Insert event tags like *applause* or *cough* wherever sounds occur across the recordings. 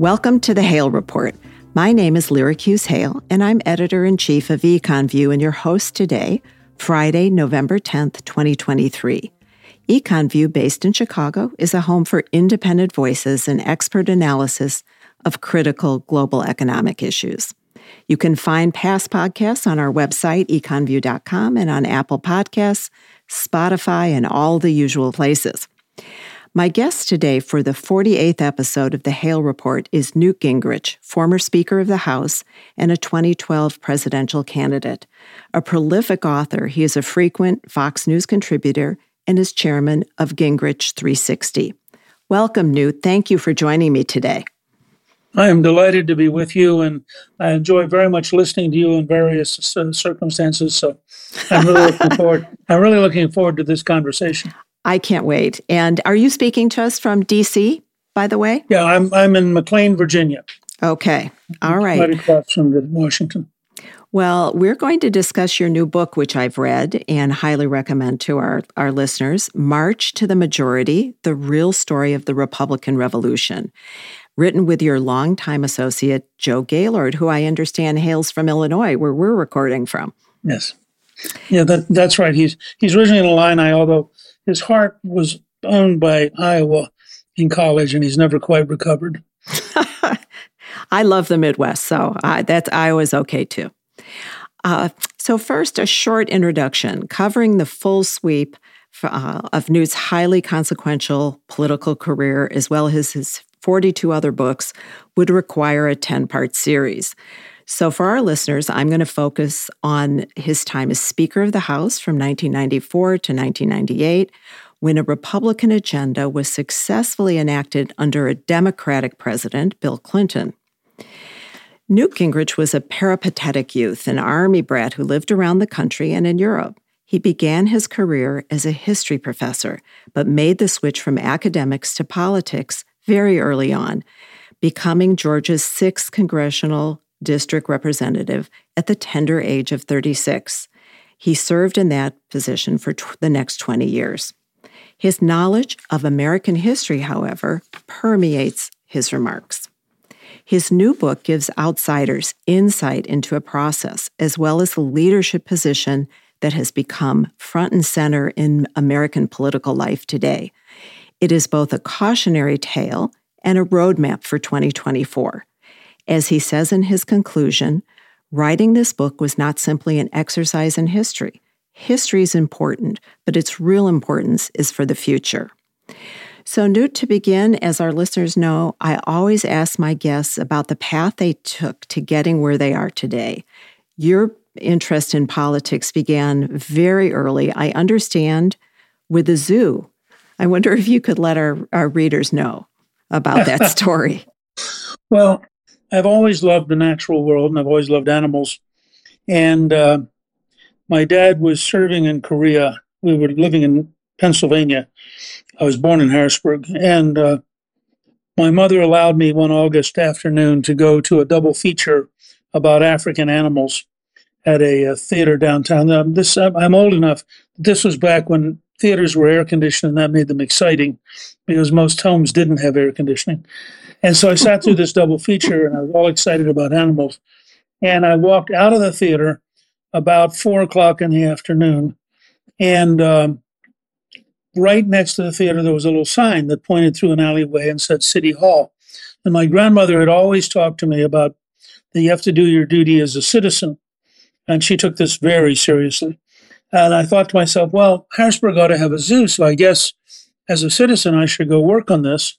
Welcome to the Hale Report. My name is Lyric Hughes Hale, and I'm editor in chief of EconVue and your host today, Friday, November 10th, 2023. EconVue, based in Chicago, is a home for independent voices and expert analysis of critical global economic issues. You can find past podcasts on our website, econvue.com, and on Apple Podcasts, Spotify, and all the usual places. My guest today for the 48th episode of the Hale Report is Newt Gingrich, former Speaker of the House and a 2012 presidential candidate. A prolific author, he is a frequent Fox News contributor and is chairman of Gingrich 360. Welcome, Newt. Thank you for joining me today. I am delighted to be with you, and I enjoy very much listening to you in various uh, circumstances. So I'm really looking *laughs* forward. I'm really looking forward to this conversation. I can't wait. And are you speaking to us from DC, by the way? Yeah, I'm I'm in McLean, Virginia. Okay. All right. Right across from Washington. Well, we're going to discuss your new book, which I've read and highly recommend to our, our listeners March to the Majority The Real Story of the Republican Revolution, written with your longtime associate, Joe Gaylord, who I understand hails from Illinois, where we're recording from. Yes. Yeah, that, that's right. He's, he's originally an Illini, although his heart was owned by Iowa in college, and he's never quite recovered. *laughs* I love the Midwest, so I, that's Iowa's okay too. Uh, so, first, a short introduction covering the full sweep uh, of Newt's highly consequential political career, as well as his 42 other books, would require a 10 part series. So, for our listeners, I'm going to focus on his time as Speaker of the House from 1994 to 1998, when a Republican agenda was successfully enacted under a Democratic president, Bill Clinton. Newt Gingrich was a peripatetic youth, an army brat who lived around the country and in Europe. He began his career as a history professor, but made the switch from academics to politics very early on, becoming Georgia's sixth congressional district representative at the tender age of 36. He served in that position for the next 20 years. His knowledge of American history, however, permeates his remarks. His new book gives outsiders insight into a process as well as the leadership position that has become front and center in American political life today. It is both a cautionary tale and a roadmap for 2024. As he says in his conclusion, writing this book was not simply an exercise in history. History is important, but its real importance is for the future. So, Newt, to begin, as our listeners know, I always ask my guests about the path they took to getting where they are today. Your interest in politics began very early, I understand, with the zoo. I wonder if you could let our, our readers know about that *laughs* story. well, I've always loved the natural world and I've always loved animals. And uh, my dad was serving in Korea. We were living in Pennsylvania. I was born in Harrisburg. And uh, my mother allowed me one August afternoon to go to a double feature about African animals at a, a theater downtown. This I'm old enough. This was back when theaters were air conditioned, and that made them exciting because most homes didn't have air conditioning. And so I sat through this double feature and I was all excited about animals. And I walked out of the theater about four o'clock in the afternoon. And um, right next to the theater, there was a little sign that pointed through an alleyway and said City Hall. And my grandmother had always talked to me about that you have to do your duty as a citizen. And she took this very seriously. And I thought to myself, well, Harrisburg ought to have a zoo. So I guess as a citizen, I should go work on this.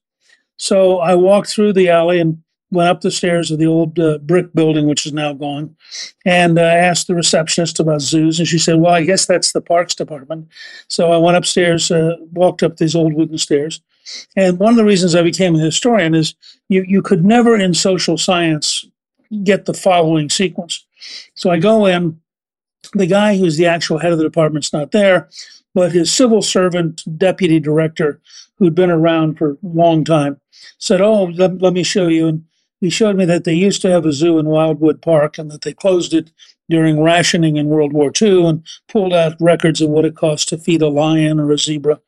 So I walked through the alley and went up the stairs of the old uh, brick building, which is now gone, and uh, asked the receptionist about zoos. And she said, Well, I guess that's the parks department. So I went upstairs, uh, walked up these old wooden stairs. And one of the reasons I became a historian is you, you could never in social science get the following sequence. So I go in, the guy who's the actual head of the department's not there, but his civil servant deputy director, who'd been around for a long time, said, Oh, let, let me show you. And he showed me that they used to have a zoo in Wildwood Park and that they closed it during rationing in World War II and pulled out records of what it cost to feed a lion or a zebra.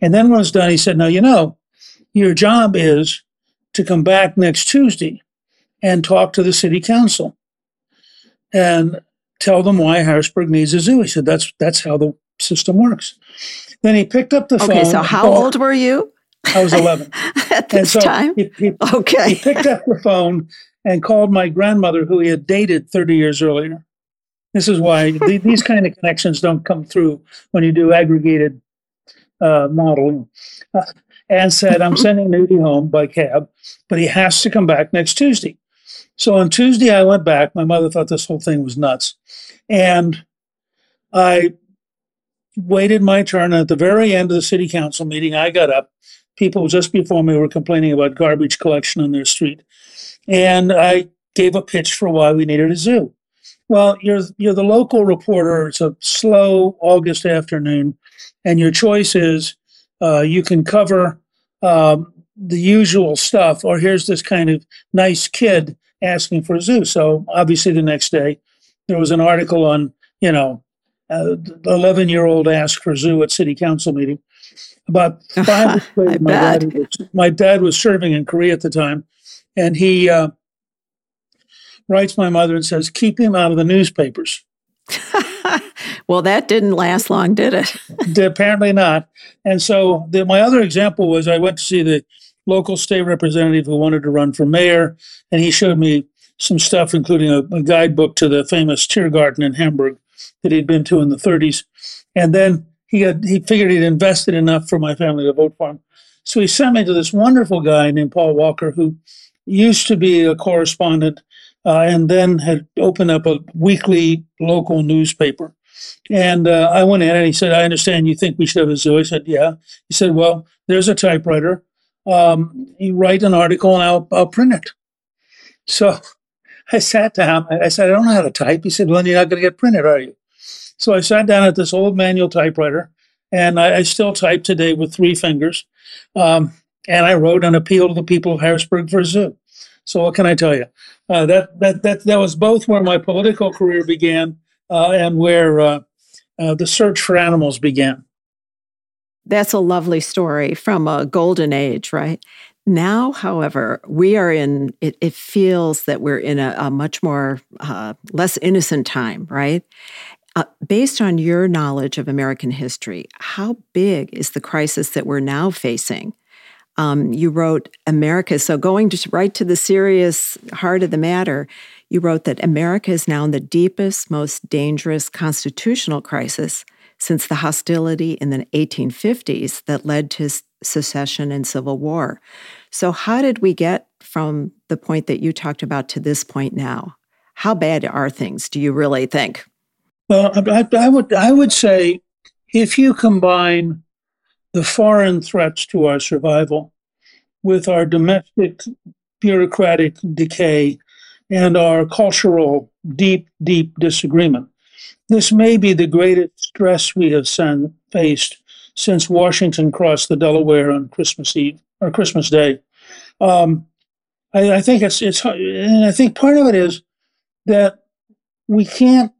And then when it was done, he said, Now, you know, your job is to come back next Tuesday and talk to the city council and tell them why Harrisburg needs a zoo. He said, that's, that's how the system works. Then he picked up the phone. Okay, so how old were you? I was 11. *laughs* At this so time? He, he, okay. He picked up the phone and called my grandmother, who he had dated 30 years earlier. This is why *laughs* these kind of connections don't come through when you do aggregated uh, modeling. Uh, and said, I'm *laughs* sending Nudie home by cab, but he has to come back next Tuesday. So on Tuesday, I went back. My mother thought this whole thing was nuts. And I waited my turn. And At the very end of the city council meeting, I got up. People just before me were complaining about garbage collection on their street. And I gave a pitch for why we needed a zoo. Well, you're you're the local reporter. It's a slow August afternoon, and your choice is uh, you can cover um, the usual stuff, or here's this kind of nice kid asking for a zoo. So obviously, the next day there was an article on you know, eleven year old asked for zoo at city council meeting. About *laughs* five later, my dad, was, my dad was serving in Korea at the time, and he uh, writes my mother and says, "Keep him out of the newspapers." *laughs* well, that didn't last long, did it? *laughs* Apparently not. And so the, my other example was I went to see the local state representative who wanted to run for mayor, and he showed me some stuff, including a, a guidebook to the famous Tiergarten in Hamburg that he'd been to in the 30s. And then he had he figured he'd invested enough for my family to vote for him. So he sent me to this wonderful guy named Paul Walker, who used to be a correspondent uh, and then had opened up a weekly local newspaper. And uh, I went in and he said, I understand you think we should have a zoo. I said, Yeah. He said, Well, there's a typewriter. Um, you write an article and I'll, I'll print it. So I sat down. I said, I don't know how to type. He said, Well, you're not going to get printed, are you? So I sat down at this old manual typewriter and I, I still type today with three fingers. Um, and I wrote an appeal to the people of Harrisburg for a zoo. So what can I tell you? Uh, that that that that was both where my political career began uh, and where uh, uh, the search for animals began. That's a lovely story from a golden age, right? Now, however, we are in, it, it feels that we're in a, a much more, uh, less innocent time, right? Uh, based on your knowledge of American history, how big is the crisis that we're now facing? Um, you wrote America. So, going to, right to the serious heart of the matter, you wrote that America is now in the deepest, most dangerous constitutional crisis since the hostility in the 1850s that led to secession and civil war. So, how did we get from the point that you talked about to this point now? How bad are things, do you really think? Well, I, I would I would say if you combine the foreign threats to our survival with our domestic bureaucratic decay and our cultural deep, deep disagreement. This may be the greatest stress we have sen- faced since Washington crossed the Delaware on Christmas Eve or Christmas Day. Um, I, I think it's it's and I think part of it is that we can't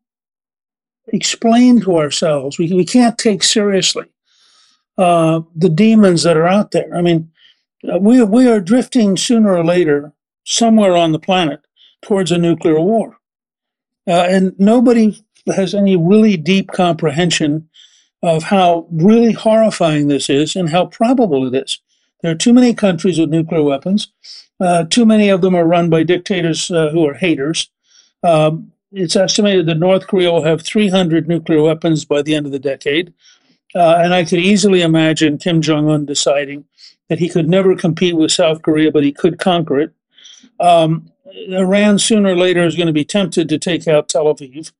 explain to ourselves we we can't take seriously uh, the demons that are out there. I mean, uh, we, we are drifting sooner or later somewhere on the planet towards a nuclear war. Uh, and nobody has any really deep comprehension of how really horrifying this is and how probable it is. There are too many countries with nuclear weapons. Uh, too many of them are run by dictators uh, who are haters. Um, it's estimated that North Korea will have 300 nuclear weapons by the end of the decade. Uh, and I could easily imagine Kim Jong un deciding that he could never compete with South Korea, but he could conquer it. Um, Iran sooner or later is going to be tempted to take out Tel Aviv,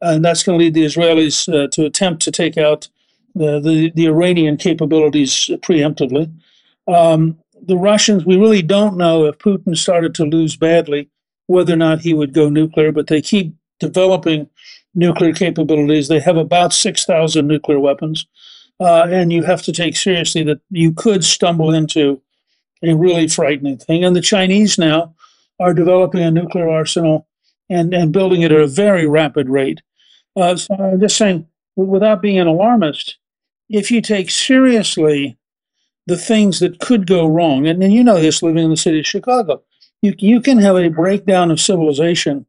and that's going to lead the Israelis uh, to attempt to take out the, the, the Iranian capabilities preemptively. Um, the Russians, we really don't know if Putin started to lose badly whether or not he would go nuclear, but they keep developing nuclear capabilities. They have about 6,000 nuclear weapons. Uh, and you have to take seriously that you could stumble into a really frightening thing. And the Chinese now are developing a nuclear arsenal and, and building it at a very rapid rate. Uh, so I'm just saying, without being an alarmist, if you take seriously the things that could go wrong. And, and you know this living in the city of Chicago. You, you can have a breakdown of civilization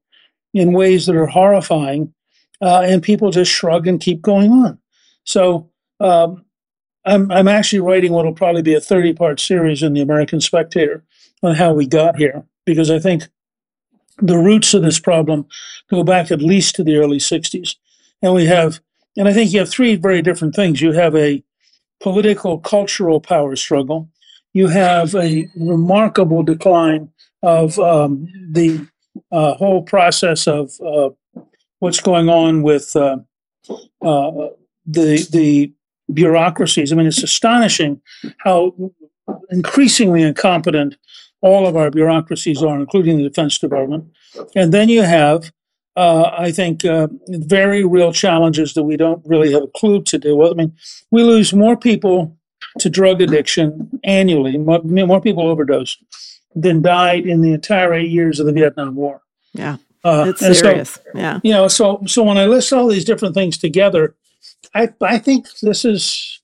in ways that are horrifying, uh, and people just shrug and keep going on. So um, I'm, I'm actually writing what will probably be a 30 part series in the American Spectator on how we got here, because I think the roots of this problem go back at least to the early 60s. And we have, and I think you have three very different things. You have a political, cultural power struggle. You have a remarkable decline of um, the uh, whole process of uh, what's going on with uh, uh the the bureaucracies. I mean, it's astonishing how increasingly incompetent all of our bureaucracies are, including the Defense Department. And then you have uh, I think, uh, very real challenges that we don't really have a clue to deal with. I mean, we lose more people to drug addiction annually, more, more people overdose than died in the entire eight years of the Vietnam War. Yeah. Uh, it's serious. So, yeah. You know, so so when I list all these different things together, I I think this is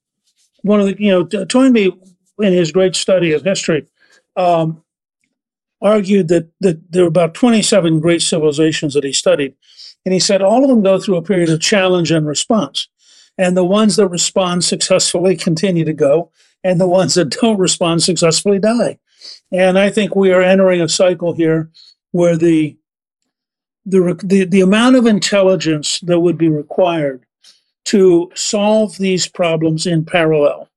one of the you know Toynbee in his great study of history um, argued that, that there were about 27 great civilizations that he studied. And he said all of them go through a period of challenge and response. And the ones that respond successfully continue to go, and the ones that don't respond successfully die. And I think we are entering a cycle here where the the, the, the amount of intelligence that would be required to solve these problems in parallel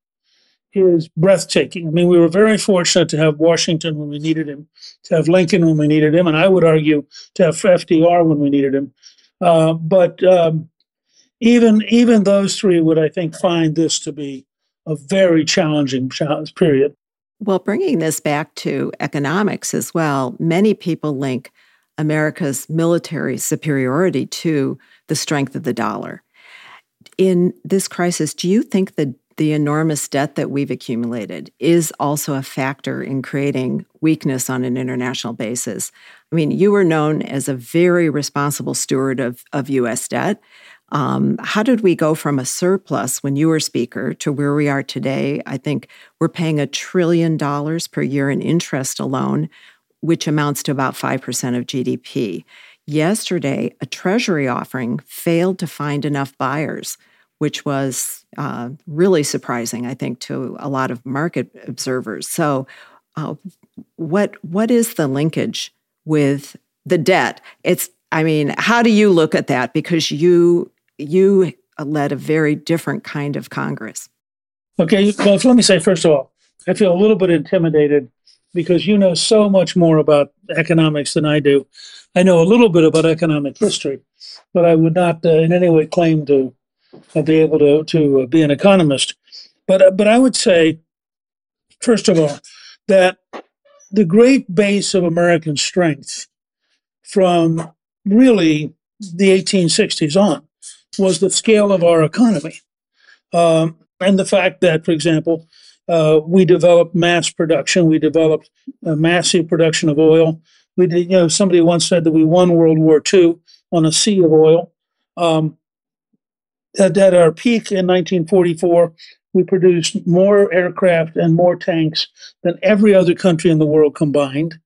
is breathtaking. I mean, we were very fortunate to have Washington when we needed him, to have Lincoln when we needed him, and I would argue to have FDR when we needed him. Uh, but um, even even those three would, I think, find this to be a very challenging period. Well, bringing this back to economics as well, many people link America's military superiority to the strength of the dollar. In this crisis, do you think the the enormous debt that we've accumulated is also a factor in creating weakness on an international basis. I mean, you were known as a very responsible steward of, of U.S. debt. Um, how did we go from a surplus when you were speaker to where we are today? I think we're paying a trillion dollars per year in interest alone, which amounts to about 5% of GDP. Yesterday, a treasury offering failed to find enough buyers which was uh, really surprising, I think, to a lot of market observers. So, uh, what what is the linkage with the debt? It's, I mean, how do you look at that? Because you you led a very different kind of Congress. Okay, well, let me say first of all, I feel a little bit intimidated because you know so much more about economics than I do. I know a little bit about economic history, but I would not uh, in any way claim to be able to to uh, be an economist. But uh, but I would say, first of all, that the great base of American strength from really the 1860s on was the scale of our economy. Um, and the fact that, for example, uh, we developed mass production, we developed massive production of oil. We did, you know, somebody once said that we won World War II on a sea of oil. Um, at, at our peak in 1944, we produced more aircraft and more tanks than every other country in the world combined.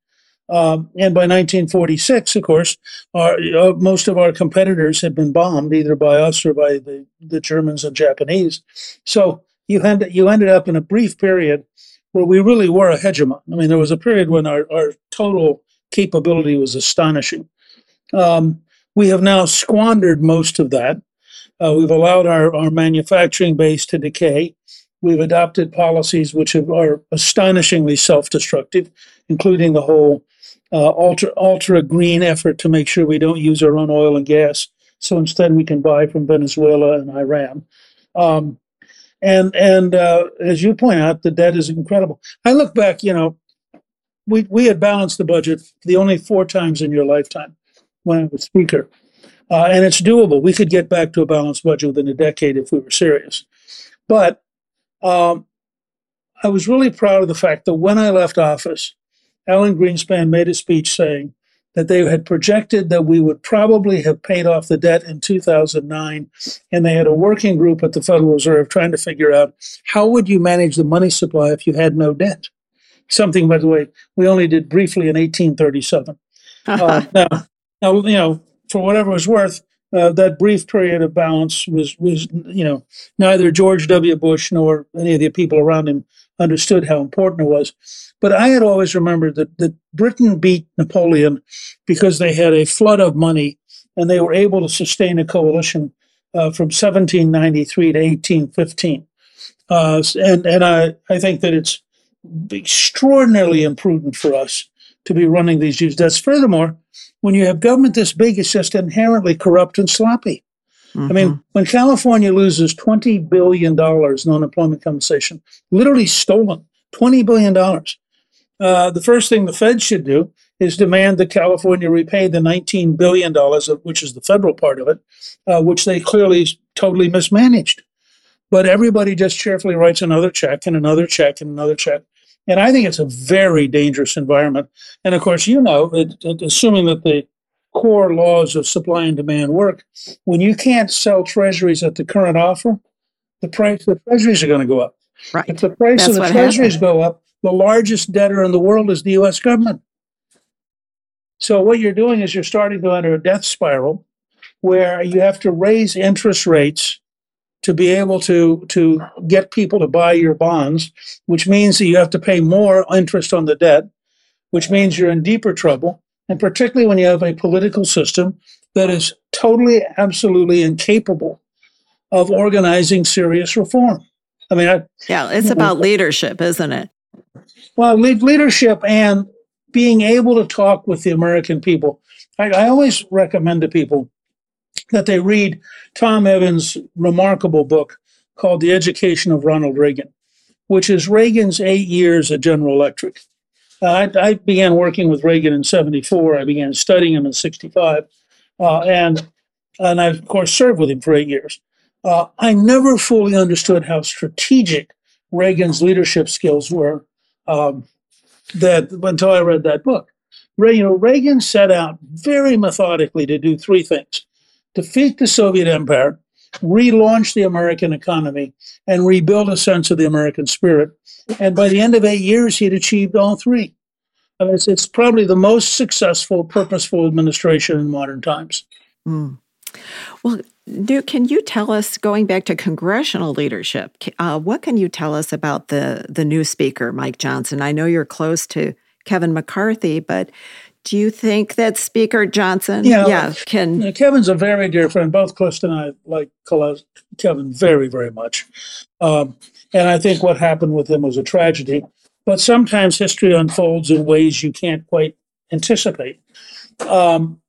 Um, and by 1946, of course, our, uh, most of our competitors had been bombed either by us or by the, the Germans and Japanese. So you, had, you ended up in a brief period where we really were a hegemon. I mean, there was a period when our, our total capability was astonishing. Um, we have now squandered most of that. Uh, we've allowed our, our manufacturing base to decay. We've adopted policies which are astonishingly self destructive, including the whole uh, ultra, ultra green effort to make sure we don't use our own oil and gas. So instead, we can buy from Venezuela and Iran. Um, and and uh, as you point out, the debt is incredible. I look back, you know, we, we had balanced the budget the only four times in your lifetime when I was speaker. Uh, and it's doable. We could get back to a balanced budget within a decade if we were serious. But um, I was really proud of the fact that when I left office, Alan Greenspan made a speech saying that they had projected that we would probably have paid off the debt in 2009 and they had a working group at the federal reserve trying to figure out how would you manage the money supply if you had no debt something by the way we only did briefly in 1837 *laughs* uh, now, now you know for whatever it was worth uh, that brief period of balance was was you know neither George W. Bush nor any of the people around him understood how important it was. But I had always remembered that, that Britain beat Napoleon because they had a flood of money and they were able to sustain a coalition uh, from 1793 to 1815. Uh, and and I, I think that it's extraordinarily imprudent for us to be running these huge debts. Furthermore, when you have government this big, it's just inherently corrupt and sloppy. Mm-hmm. I mean, mm-hmm. when California loses $20 billion in unemployment compensation, literally stolen $20 billion, uh, the first thing the Fed should do is demand that California repay the $19 billion, which is the federal part of it, uh, which they clearly totally mismanaged. But everybody just cheerfully writes another check and another check and another check. And I think it's a very dangerous environment. And of course, you know, it, it, assuming that the core laws of supply and demand work, when you can't sell treasuries at the current offer, the price of the treasuries are going to go up. Right. If the price That's of the treasuries happened. go up, the largest debtor in the world is the US government. So what you're doing is you're starting to enter a death spiral where you have to raise interest rates to be able to to get people to buy your bonds, which means that you have to pay more interest on the debt, which means you're in deeper trouble, and particularly when you have a political system that is totally, absolutely incapable of organizing serious reform. I mean, I, yeah, it's about leadership, isn't it? Well, leadership and being able to talk with the American people. I, I always recommend to people that they read Tom Evans' remarkable book called The Education of Ronald Reagan, which is Reagan's eight years at General Electric. Uh, I, I, began working with Reagan in 74. I began studying him in 65. Uh, and, and I, of course, served with him for eight years. Uh, I never fully understood how strategic Reagan's leadership skills were um, that until I read that book. Ray, you know, Reagan set out very methodically to do three things defeat the Soviet empire, relaunch the American economy, and rebuild a sense of the American spirit. And by the end of eight years, he had achieved all three. I mean, it's, it's probably the most successful, purposeful administration in modern times. Mm. Well, Duke, can you tell us, going back to congressional leadership, uh, what can you tell us about the the new speaker, Mike Johnson? I know you're close to Kevin McCarthy, but do you think that Speaker Johnson, yeah, yeah can Kevin's a very dear friend. Both Callista and I like Kevin very, very much, um, and I think what happened with him was a tragedy. But sometimes history unfolds in ways you can't quite anticipate. Um,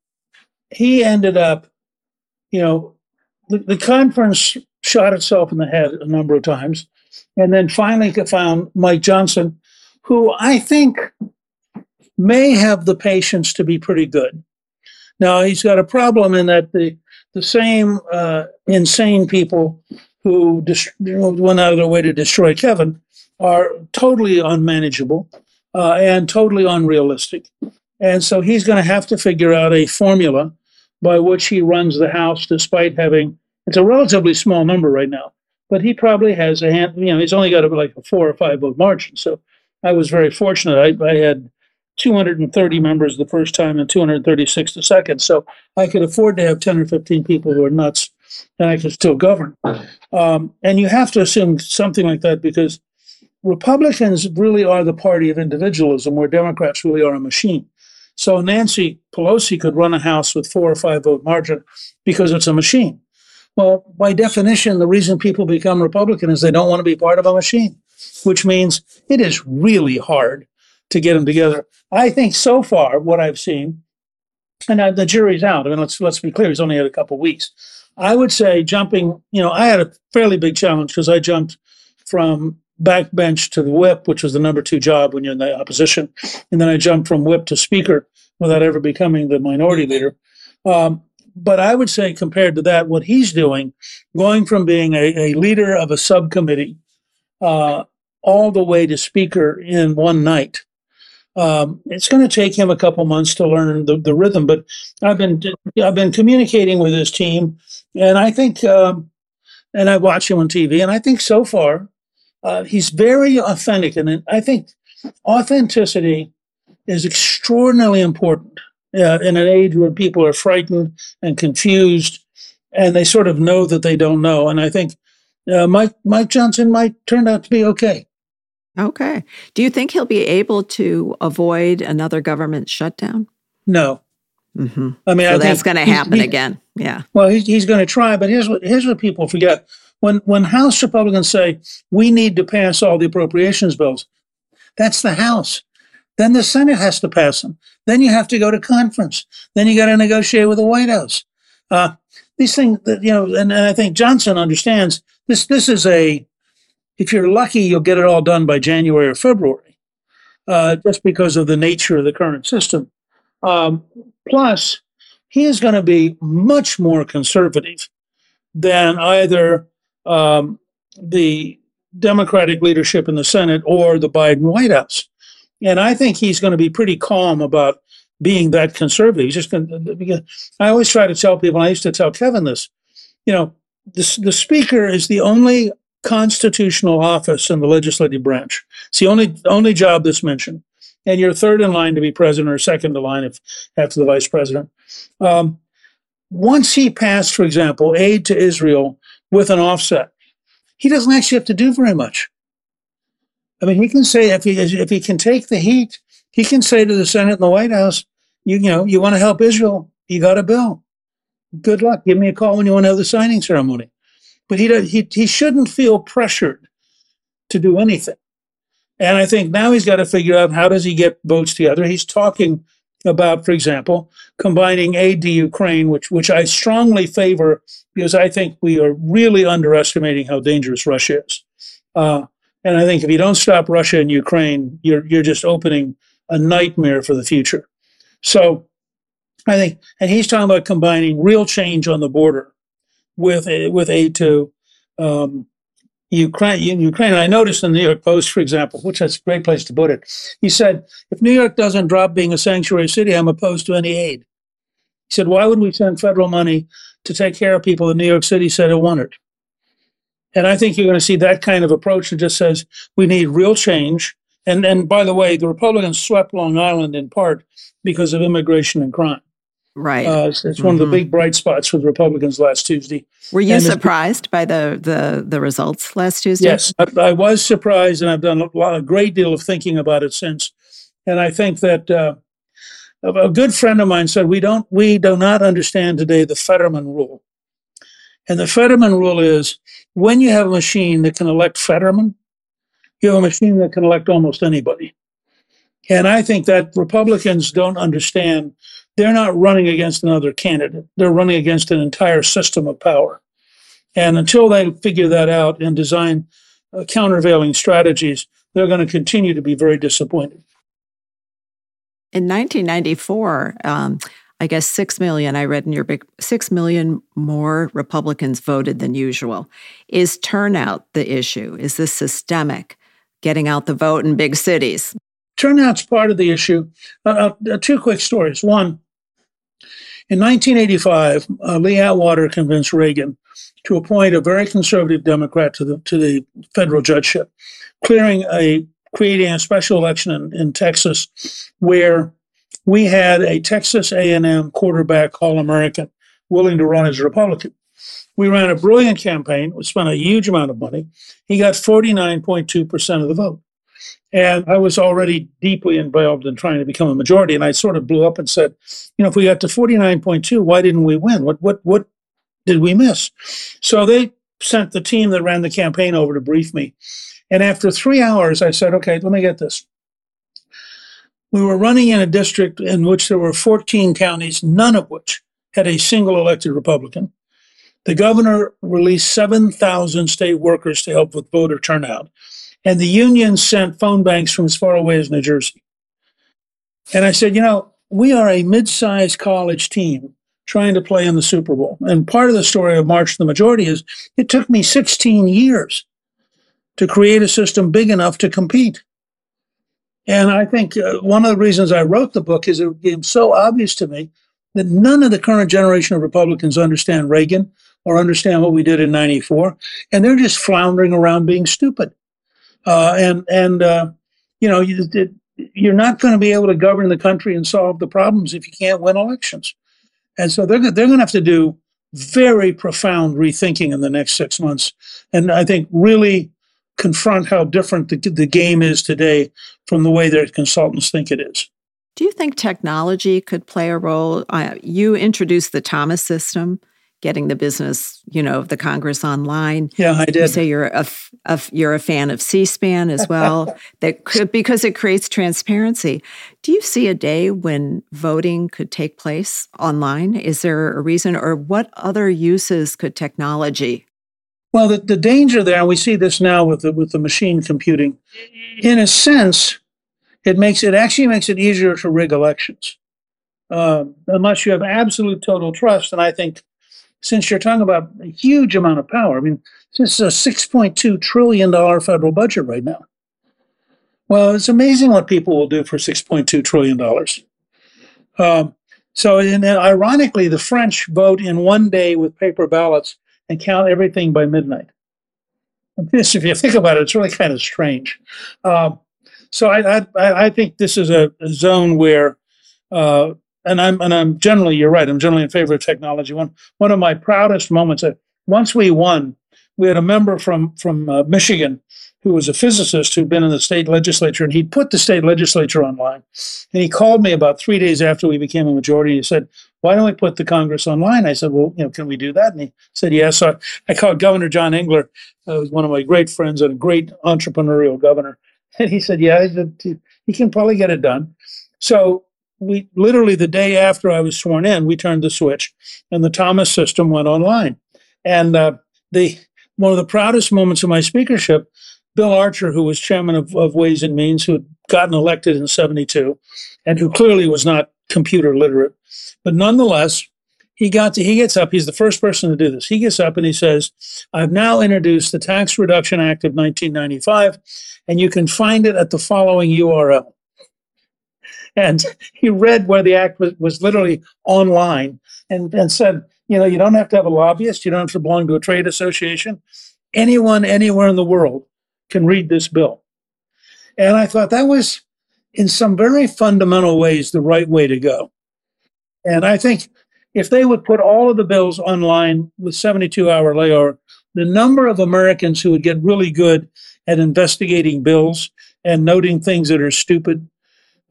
he ended up, you know, the, the conference shot itself in the head a number of times, and then finally found Mike Johnson, who I think may have the patience to be pretty good. Now he's got a problem in that the the same uh, insane people who dist- went out of their way to destroy Kevin are totally unmanageable uh, and totally unrealistic. And so he's going to have to figure out a formula by which he runs the House, despite having it's a relatively small number right now, but he probably has a hand. You know, he's only got like a four or five vote margin. So I was very fortunate. I, I had 230 members the first time and 236 the second. So I could afford to have 10 or 15 people who are nuts and I could still govern. Um, and you have to assume something like that because Republicans really are the party of individualism, where Democrats really are a machine. So Nancy Pelosi could run a House with four or five vote margin because it's a machine. Well, by definition, the reason people become Republican is they don't want to be part of a machine, which means it is really hard to get them together. I think so far, what I've seen, and uh, the jury's out. I mean, let's let's be clear. He's only had a couple weeks. I would say jumping. You know, I had a fairly big challenge because I jumped from backbench to the whip, which was the number two job when you're in the opposition, and then I jumped from whip to speaker without ever becoming the minority leader. Um, but I would say, compared to that, what he's doing, going from being a, a leader of a subcommittee uh, all the way to speaker in one night, Um, it's going to take him a couple months to learn the, the rhythm, but I've been I've been communicating with his team, and I think, um, and I watch him on TV, and I think so far uh, he's very authentic, and I think authenticity is extraordinarily important uh, in an age where people are frightened and confused, and they sort of know that they don't know. And I think uh, Mike Mike Johnson might turn out to be okay. Okay. Do you think he'll be able to avoid another government shutdown? No. Mm-hmm. I mean, so I that's going to happen again. Yeah. Well, he's, he's going to try, but here's what here's what people forget: when when House Republicans say we need to pass all the appropriations bills, that's the House. Then the Senate has to pass them. Then you have to go to conference. Then you got to negotiate with the White House. Uh, these things, that, you know, and, and I think Johnson understands this. This is a if you're lucky, you'll get it all done by January or February, uh, just because of the nature of the current system. Um, plus, he is going to be much more conservative than either um, the Democratic leadership in the Senate or the Biden White House. And I think he's going to be pretty calm about being that conservative. He's just going to, I always try to tell people, I used to tell Kevin this, you know, the, the speaker is the only constitutional office in the legislative branch. It's the only only job that's mentioned, and you're third in line to be president or second in line if after the vice president. Um, once he passed, for example, aid to Israel with an offset, he doesn't actually have to do very much. I mean, he can say if he if he can take the heat, he can say to the Senate and the White House, you, you know, you want to help Israel, you got a bill. Good luck. Give me a call when you want to have the signing ceremony but he, he, he shouldn't feel pressured to do anything. And I think now he's got to figure out how does he get votes together. He's talking about, for example, combining aid to Ukraine, which which I strongly favor because I think we are really underestimating how dangerous Russia is. Uh, and I think if you don't stop Russia and Ukraine, you're you're just opening a nightmare for the future. So I think, and he's talking about combining real change on the border with with aid to um, Ukraine. Ukraine. And I noticed in the New York Post, for example, which is a great place to put it. He said, "If New York doesn't drop being a sanctuary city, I'm opposed to any aid." He said, "Why would we send federal money to take care of people that New York City said it wanted?" And I think you're going to see that kind of approach that just says we need real change. And and by the way, the Republicans swept Long Island in part because of immigration and crime. Right. Uh, it's, it's mm-hmm. one of the mm-hmm. big bright spots for the Republicans last Tuesday. Were you and surprised by the, the the results last Tuesday? Yes, I, I, was surprised, and I've done a, lot, a great deal of thinking about it since. And I think that uh, a good friend of mine said we don't we do not understand today the Fetterman rule. And the Fetterman rule is when you have a machine that can elect Fetterman, you have a machine that can elect almost anybody. And I think that Republicans don't understand they're not running against another candidate. They're running against an entire system of power. And until they figure that out and design uh, countervailing strategies, they're going to continue to be very disappointed. In 1994, um, I guess 6 million, I read in your big 6 million more Republicans voted than usual. Is turnout the issue? Is this systemic, getting out the vote in big cities? Turnout's part of the issue. Uh, uh, two quick stories. One, in 1985, uh, Lee Atwater convinced Reagan to appoint a very conservative Democrat to the to the federal judgeship, clearing a creating a special election in, in Texas where we had a Texas A&M quarterback All-American willing to run as a Republican. We ran a brilliant campaign. We spent a huge amount of money. He got 49.2% of the vote. And I was already deeply involved in trying to become a majority. And I sort of blew up and said, you know, if we got to 49.2, why didn't we win? What, what, what did we miss? So they sent the team that ran the campaign over to brief me. And after three hours, I said, okay, let me get this. We were running in a district in which there were 14 counties, none of which had a single elected Republican. The governor released 7,000 state workers to help with voter turnout and the union sent phone banks from as far away as New Jersey. And I said, you know, we are a mid-sized college team trying to play in the Super Bowl. And part of the story of March the Majority is it took me 16 years to create a system big enough to compete. And I think uh, one of the reasons I wrote the book is it became so obvious to me that none of the current generation of Republicans understand Reagan or understand what we did in 94. And they're just floundering around being stupid. Uh, and, and, uh, you know, you, you're not going to be able to govern the country and solve the problems if you can't win elections. And so they're, they're going to have to do very profound rethinking in the next six months. And I think really confront how different the, the game is today from the way their consultants think it is. Do you think technology could play a role? Uh, you introduced the Thomas system, getting the business, you know, of the Congress online. Yeah, I did. You say you're a, a you're a fan of C-SPAN as well. *laughs* that could because it creates transparency. Do you see a day when voting could take place online? Is there a reason, or what other uses could technology well, the, the danger there, and we see this now with the, with the machine computing, in a sense, it makes it actually makes it easier to rig elections, uh, unless you have absolute total trust. And I think since you're talking about a huge amount of power, I mean, this is a 6.2 trillion dollar federal budget right now. Well, it's amazing what people will do for 6.2 trillion dollars. Um, so, and ironically, the French vote in one day with paper ballots and count everything by midnight. This, if you think about it, it's really kind of strange. Um, so I, I, I think this is a, a zone where, uh, and I'm and I'm generally you're right. I'm generally in favor of technology. One one of my proudest moments. Uh, once we won, we had a member from from uh, Michigan who was a physicist who'd been in the state legislature, and he'd put the state legislature online. And he called me about three days after we became a majority. And He said, "Why don't we put the Congress online?" I said, "Well, you know, can we do that?" And he said, "Yes." So I, called Governor John Engler, uh, who's one of my great friends and a great entrepreneurial governor, and he said, "Yeah, he can probably get it done." So we literally the day after I was sworn in, we turned the switch, and the Thomas system went online. And uh, the one of the proudest moments of my speakership Bill Archer, who was chairman of, of Ways and Means, who had gotten elected in 72 and who clearly was not computer literate. But nonetheless, he got to, he gets up, he's the first person to do this. He gets up and he says, I've now introduced the Tax Reduction Act of 1995, and you can find it at the following URL. And he read where the act was, was literally online and, and said, you know, you don't have to have a lobbyist, you don't have to belong to a trade association. Anyone, anywhere in the world can read this bill. And I thought that was, in some very fundamental ways, the right way to go. And I think if they would put all of the bills online with 72 hour layover, the number of Americans who would get really good at investigating bills and noting things that are stupid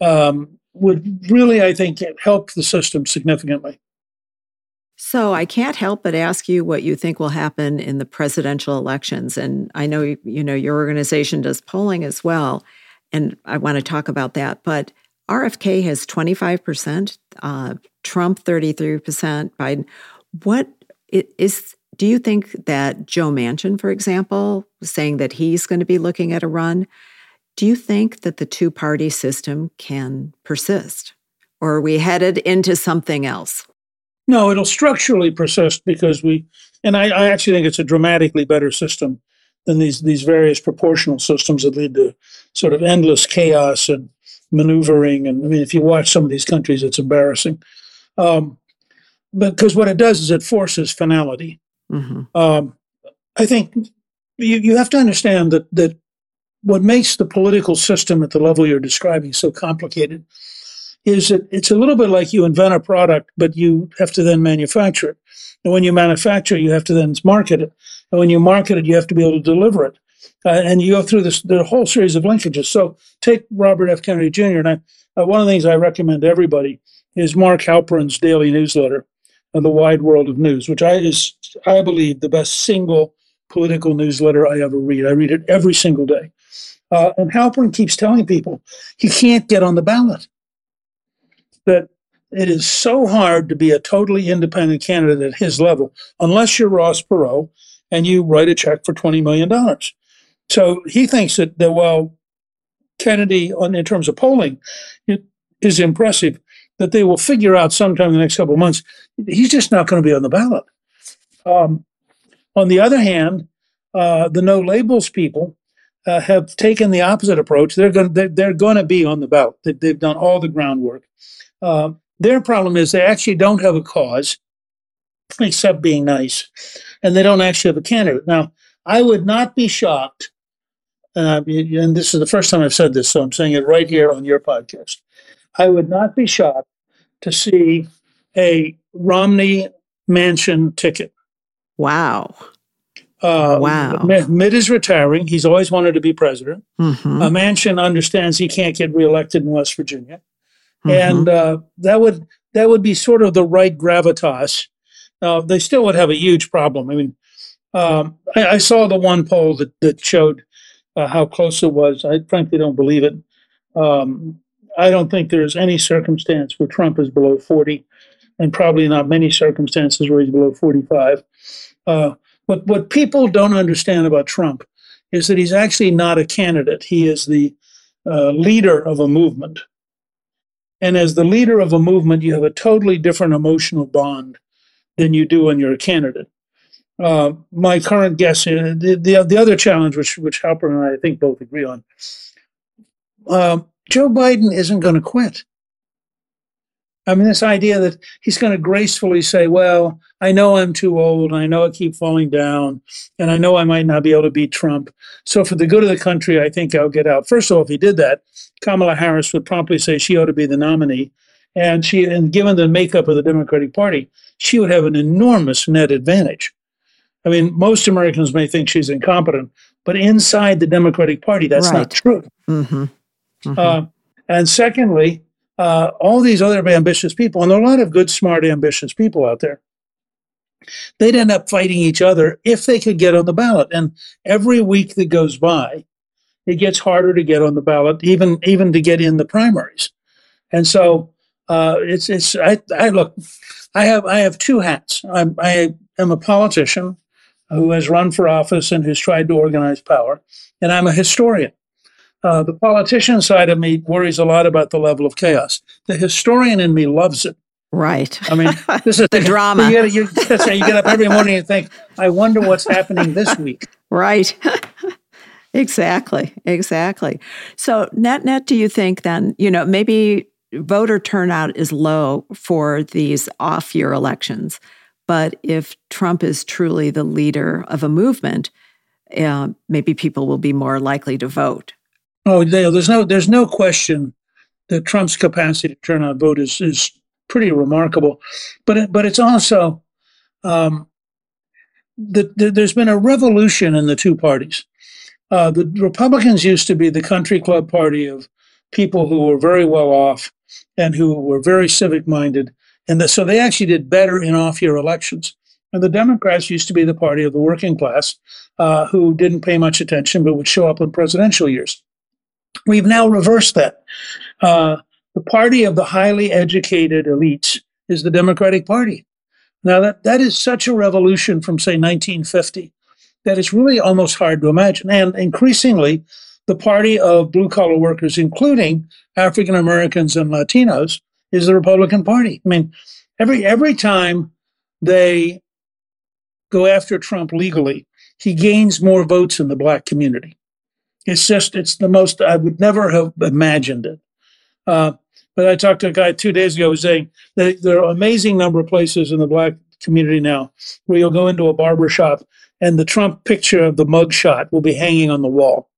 um, would really, I think, help the system significantly. So I can't help but ask you what you think will happen in the presidential elections. And I know you know your organization does polling as well, and I want to talk about that. But RFK has twenty five percent, uh, Trump thirty three percent, Biden. What is? Do you think that Joe Manchin, for example, saying that he's going to be looking at a run? Do you think that the two party system can persist, or are we headed into something else? No, it'll structurally persist because we, and I, I, actually think it's a dramatically better system than these these various proportional systems that lead to sort of endless chaos and maneuvering. And I mean, if you watch some of these countries, it's embarrassing. Um, because what it does is it forces finality. Mm-hmm. Um, I think you, you have to understand that that what makes the political system at the level you're describing so complicated is that it's a little bit like you invent a product, but you have to then manufacture it. And when you manufacture you have to then market it. And when you market it, you have to be able to deliver it. Uh, and you go through this the whole series of linkages. So take Robert F. Kennedy Jr. And I, uh, one of the things I recommend to everybody is Mark Halperin's daily newsletter, uh, The Wide World of News, which I is I believe the best single political newsletter I ever read. I read it every single day. Uh, and Halperin keeps telling people he can't get on the ballot that it is so hard to be a totally independent candidate at his level unless you're Ross Perot and you write a check for $20 million. So he thinks that, that while Kennedy, on, in terms of polling, it is impressive, that they will figure out sometime in the next couple of months, he's just not going to be on the ballot. Um, on the other hand, uh, the no labels people uh, have taken the opposite approach. They're going they're, they're going to be on the ballot. They, they've done all the groundwork. Uh, their problem is they actually don't have a cause, except being nice, and they don't actually have a candidate. Now, I would not be shocked, uh, and this is the first time I've said this, so I'm saying it right here on your podcast. I would not be shocked to see a Romney Manchin ticket. Wow. Uh, Wow. Mitt Mitt is retiring. He's always wanted to be president. Mhm. Uh, Manchin understands he can't get reelected in West Virginia, Mhm. and uh, that would that would be sort of the right gravitas. Uh, they still would have a huge problem. I mean, um, I, I saw the one poll that that showed uh, how close it was. I frankly don't believe it. Um, I don't think there's any circumstance where Trump is below 40, and probably not many circumstances where he's below 45. Uh, what what people don't understand about Trump is that he's actually not a candidate. He is the uh, leader of a movement. And as the leader of a movement, you have a totally different emotional bond than you do when you're a candidate. Uh, my current guess is the, the, the other challenge, which, which Halperin and I, I think both agree on, um, Joe Biden isn't going to quit. I mean, this idea that he's going to gracefully say, well, I know I'm too old. And I know I keep falling down and I know I might not be able to beat Trump. So for the good of the country, I think I'll get out. First of all, if he did that, Kamala Harris would promptly say she ought to be the nominee. And she, and given the makeup of the Democratic Party, she would have an enormous net advantage. I mean, most Americans may think she's incompetent, but inside the Democratic Party, that's Right. not true. Mhm. Mhm. Uh, and secondly, uh, all these other ambitious people, and there are a lot of good, smart, ambitious people out there, they'd end up fighting each other if they could get on the ballot. And every week that goes by, it gets harder to get on the ballot, even even to get in the primaries. And so uh, it's it's I, I look, I have I have two hats. I'm, I am a politician who has run for office and who's tried to organize power, and I'm a historian. Uh, the politician side of me worries a lot about the level of chaos. The historian in me loves it. Right. I mean, *laughs* this is The drama. You get, you, you get up every morning and think, I wonder what's happening this week. Right. *laughs* exactly. Exactly. So, net net, do you think then, you know, maybe voter turnout is low for these off year elections, but if Trump is truly the leader of a movement, uh, maybe people will be more likely to vote. Oh, Dale, there's no there's no question that Trump's capacity to turn out vote is pretty remarkable, but it, but it's also um, the, there's been a revolution in the two parties. Uh, the Republicans used to be the country club party of people who were very well off and who were very civic minded, and the, so they actually did better in off year elections. And the Democrats used to be the party of the working class uh, who didn't pay much attention but would show up in presidential years. We've now reversed that. Uh, the party of the highly educated elites is the Democratic Party. Now, that, that is such a revolution from, say, 1950 that it's really almost hard to imagine. And increasingly, the party of blue collar workers, including African Americans and Latinos, is the Republican Party. I mean, every every time they go after Trump legally, he gains more votes in the black community. It's just, it's the most, I would never have imagined it. Uh, but I talked to a guy two days ago who was saying that there are an amazing number of places in the black community now where you'll go into a barber shop and the Trump picture of the mug shot will be hanging on the wall.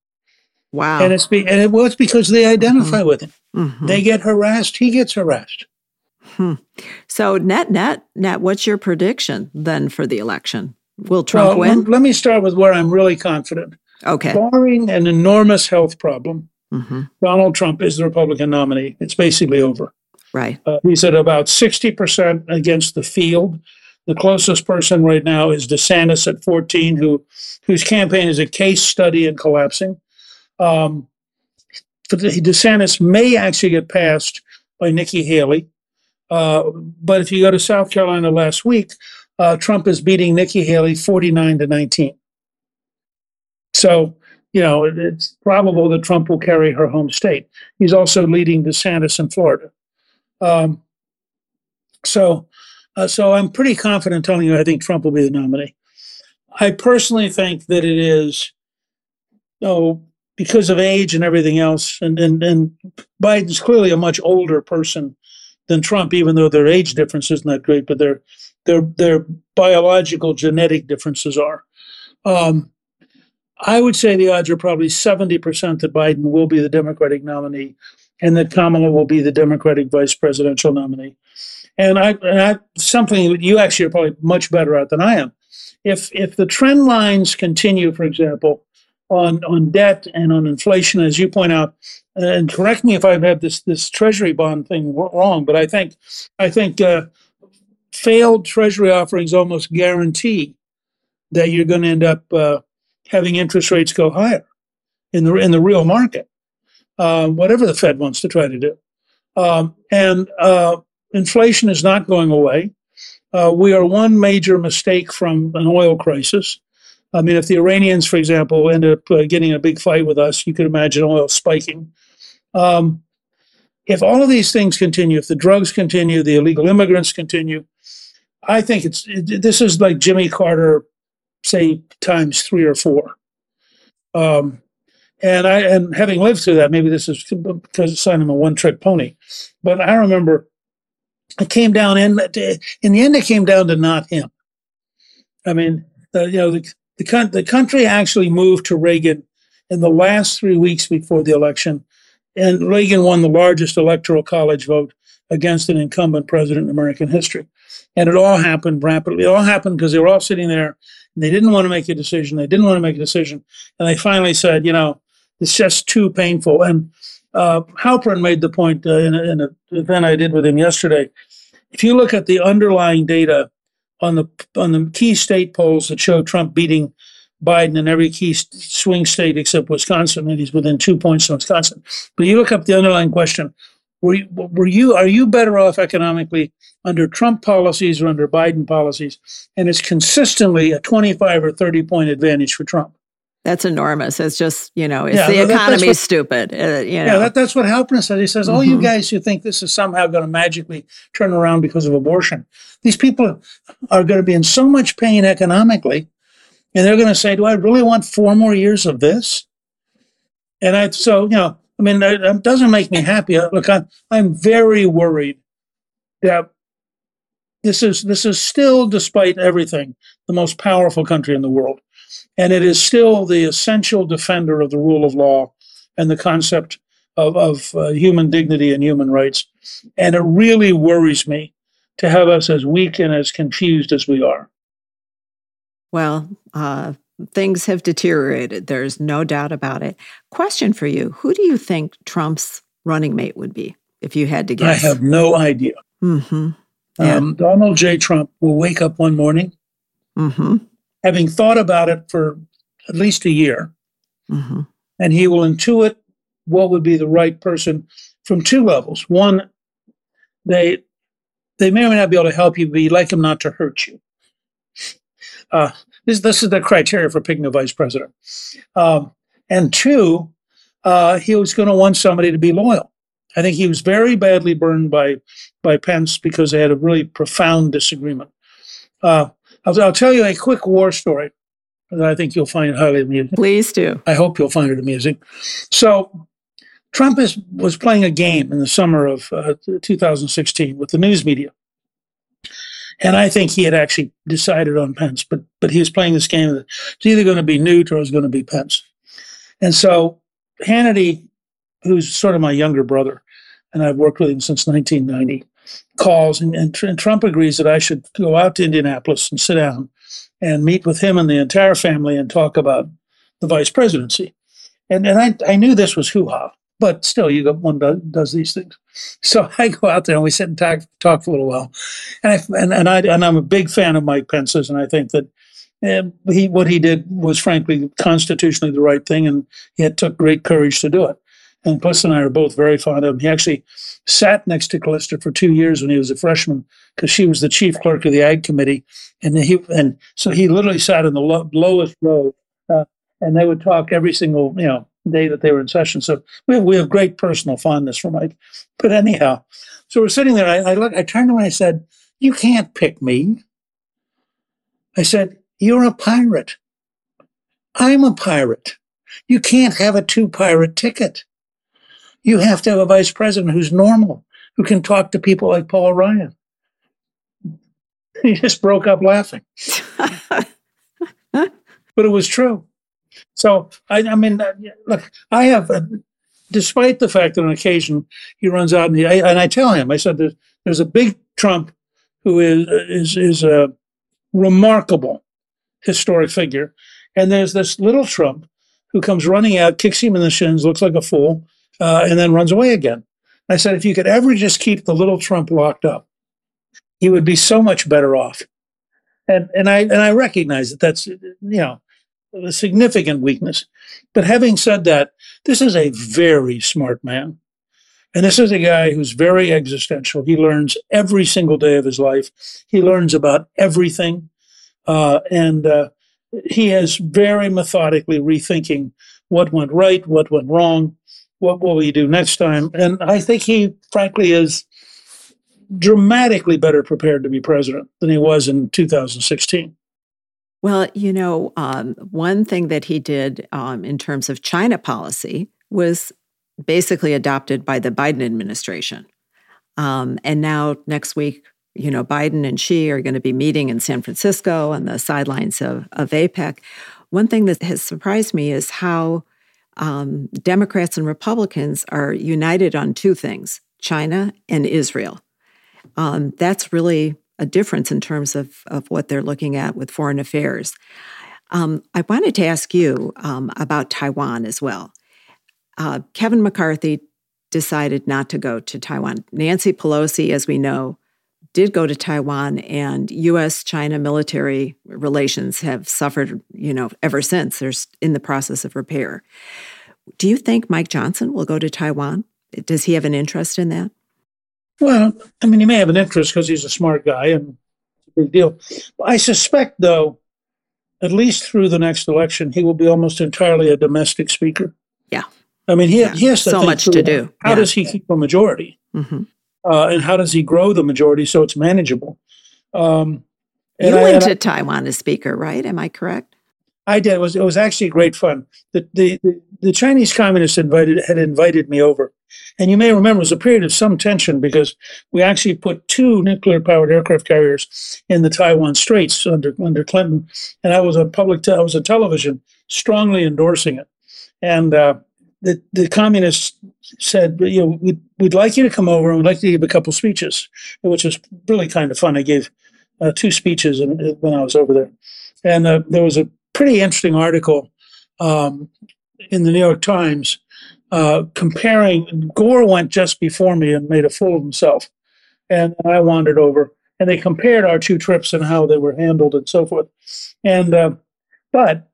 Wow. And it's be, and it was because they identify with him. Mhm. They get harassed, he gets harassed. So, net net, net, what's your prediction then for the election? Will Trump well, win? let me start with where I'm really confident. Okay. Barring an enormous health problem, hmm Donald Trump is the Republican nominee. It's basically over. Right. Uh, he's at about 60% against the field. The closest person right now is DeSantis at 14, who whose campaign is a case study in collapsing. Um, DeSantis may actually get passed by Nikki Haley. Uh, but if you go to South Carolina last week, uh, Trump is beating Nikki Haley 49 to 19. So, you know, it's probable that Trump will carry her home state. He's also leading DeSantis in Florida. Um, so, uh, so I'm pretty confident telling you I think Trump will be the nominee. I personally think that it is, oh, because of age and everything else, and, and, and Biden's clearly a much older person than Trump, even though their age difference isn't that great, but their their their biological genetic differences are. Um, I would say the odds are probably 70% that Biden will be the Democratic nominee and that Kamala will be the Democratic vice presidential nominee. And I, and I something you actually are probably much better at than I am. If if the trend lines continue, for example, on on debt and on inflation, as you point out, and correct me if I've had this this Treasury bond thing wrong, but I think I think uh, failed Treasury offerings almost guarantee that you're going to end up uh, having interest rates go higher in the in the real market, uh, whatever the Fed wants to try to do. Um, and uh, inflation is not going away. Uh, we are one major mistake from an oil crisis. I mean, if the Iranians, for example, end up uh, getting a big fight with us, you could imagine oil spiking. Um, if all of these things continue, if the drugs continue, the illegal immigrants continue, I think it's it, this is like Jimmy Carter, say times three or four. Um, and I and having lived through that, maybe this is because I'm a one-trick pony, but I remember it came down in in the end it came down to not him. I mean, the, you know the the, the country actually moved to Reagan in the last three weeks before the election, and Reagan won the largest electoral college vote against an incumbent president in American history. And it all happened rapidly. It all happened because they were all sitting there they didn't want to make a decision. They didn't want to make a decision. And they finally said, you know, it's just too painful. And uh, Halperin made the point uh, in, a, in an event I did with him yesterday. If you look at the underlying data on the on the key state polls that show Trump beating Biden in every key swing state except Wisconsin, and he's within two points of Wisconsin. But you look up the underlying question: Were you, were you are you better off economically under Trump policies or under Biden policies? And it's consistently a twenty-five or thirty point advantage for Trump. That's enormous. It's just, you know, it's yeah, the economy is stupid. Uh, you know. Yeah, that, that's what Halperin said. He says, mm-hmm. "Oh, you guys who think this is somehow going to magically turn around because of abortion, these people are going to be in so much pain economically, and they're going to say, "Do I really want four more years of this?" And I, so you know, I mean, it doesn't make me happy. Look, I'm I'm very worried that this is this is still, despite everything, the most powerful country in the world and it is still the essential defender of the rule of law and the concept of, of uh, human dignity and human rights. And it really worries me to have us as weak and as confused as we are. Well, uh, things have deteriorated. There's no doubt about it. Question for you Who do you think Trump's running mate would be if you had to guess? I have no idea. Mm-hmm. Yeah. Um, Donald J. Trump will wake up one morning. Mm-hmm having thought about it for at least a year, mm-hmm. and he will intuit what would be the right person from two levels. One, they they may or may not be able to help you, but you'd like them not to hurt you. Uh, this this is the criteria for picking a vice president. Um, and two, uh, he was going to want somebody to be loyal. I think he was very badly burned by by Pence because they had a really profound disagreement. Uh, I'll, I'll tell you a quick war story that I think you'll find highly amusing. Please do. I hope you'll find it amusing. So, Trump is, was playing a game in the summer of uh, 2016 with the news media. And I think he had actually decided on Pence, but but he was playing this game that it's either going to be Newt or it's going to be Pence. And so Hannity, who's sort of my younger brother, and I've worked with him since 1990, calls, and, and, and Trump agrees that I should go out to Indianapolis and sit down and meet with him and the entire family and talk about the vice presidency. And and I, I knew this was hoo ha, but still, you got one does, does these things. So *laughs* I go out there and we sit and talk, talk for a little while, and I and, and I and I'm a big fan of Mike Pence's, and I think that uh, he what he did was frankly constitutionally the right thing, and he took great courage to do it. And Puss and I are both very fond of him. He actually sat next to Callista for two years when he was a freshman because she was the chief clerk of the Ag Committee, and he and so he literally sat in the lo- lowest row, uh, and they would talk every single you know day that they were in session. So we have, we have great personal fondness for Mike. But anyhow, so we're sitting there. I, I look. I turned to him and I said, "You can't pick me." I said, "You're a pirate. I'm a pirate." You can't have a two pirate ticket. You have to have a vice president who's normal, who can talk to people like Paul Ryan. *laughs* He just broke up laughing. *laughs* but it was true. So, I, I mean, uh, look, I have, uh, despite the fact that on occasion he runs out and, he, I, and I tell him, I said, there's, there's a big Trump who is, is, is a remarkable historic figure. And there's this little Trump who comes running out, kicks him in the shins, looks like a fool, uh, and then runs away again. I said, if you could ever just keep the little Trump locked up, he would be so much better off. And and I and I recognize that that's you know a significant weakness. But having said that, this is a very smart man. And this is a guy who's very existential. He learns every single day of his life. He learns about everything. Uh, and uh, he is very methodically rethinking what went right, what went wrong, what will we do next time. And I think he, frankly, is dramatically better prepared to be president than he was in 2016. Well, you know, um, one thing that he did um, in terms of China policy was basically adopted by the Biden administration. Um, and now, next week, you know, Biden and Xi are going to be meeting in San Francisco on the sidelines of, of APEC. One thing that has surprised me is how um, Democrats and Republicans are united on two things China and Israel. Um, that's really a difference in terms of, of what they're looking at with foreign affairs. Um, I wanted to ask you um, about Taiwan as well. Uh, Kevin McCarthy decided not to go to Taiwan. Nancy Pelosi, as we know, did go to Taiwan, and U.S. China military relations have suffered, you know, ever since. They're in the process of repair. Do you think Mike Johnson will go to Taiwan? Does he have an interest in that? Well, I mean, he may have an interest because he's a smart guy and it's a big deal. I suspect, though, at least through the next election, he will be almost entirely a domestic speaker. Yeah. I mean, he, yeah. he has to so much to do. How yeah. does he keep a majority? Mm-hmm. Uh, and how does he grow the majority so it's manageable? Um, you went I, to I, Taiwan as speaker, right? Am I correct? I did. It was it was actually great fun. The, the the, Chinese communists invited had invited me over, and you may remember it was a period of some tension because we actually put two nuclear powered aircraft carriers in the Taiwan Straits under under Clinton, and I was on public te- I was on television strongly endorsing it, and uh, the the communists said, you know, we'd, we'd like you to come over and we'd like to give a couple speeches, which was really kind of fun. I gave uh, two speeches when I was over there, and uh, there was a pretty interesting article um, in the New York Times uh, comparing. Gore went just before me and made a fool of himself, and I wandered over, and they compared our two trips and how they were handled and so forth. And uh, but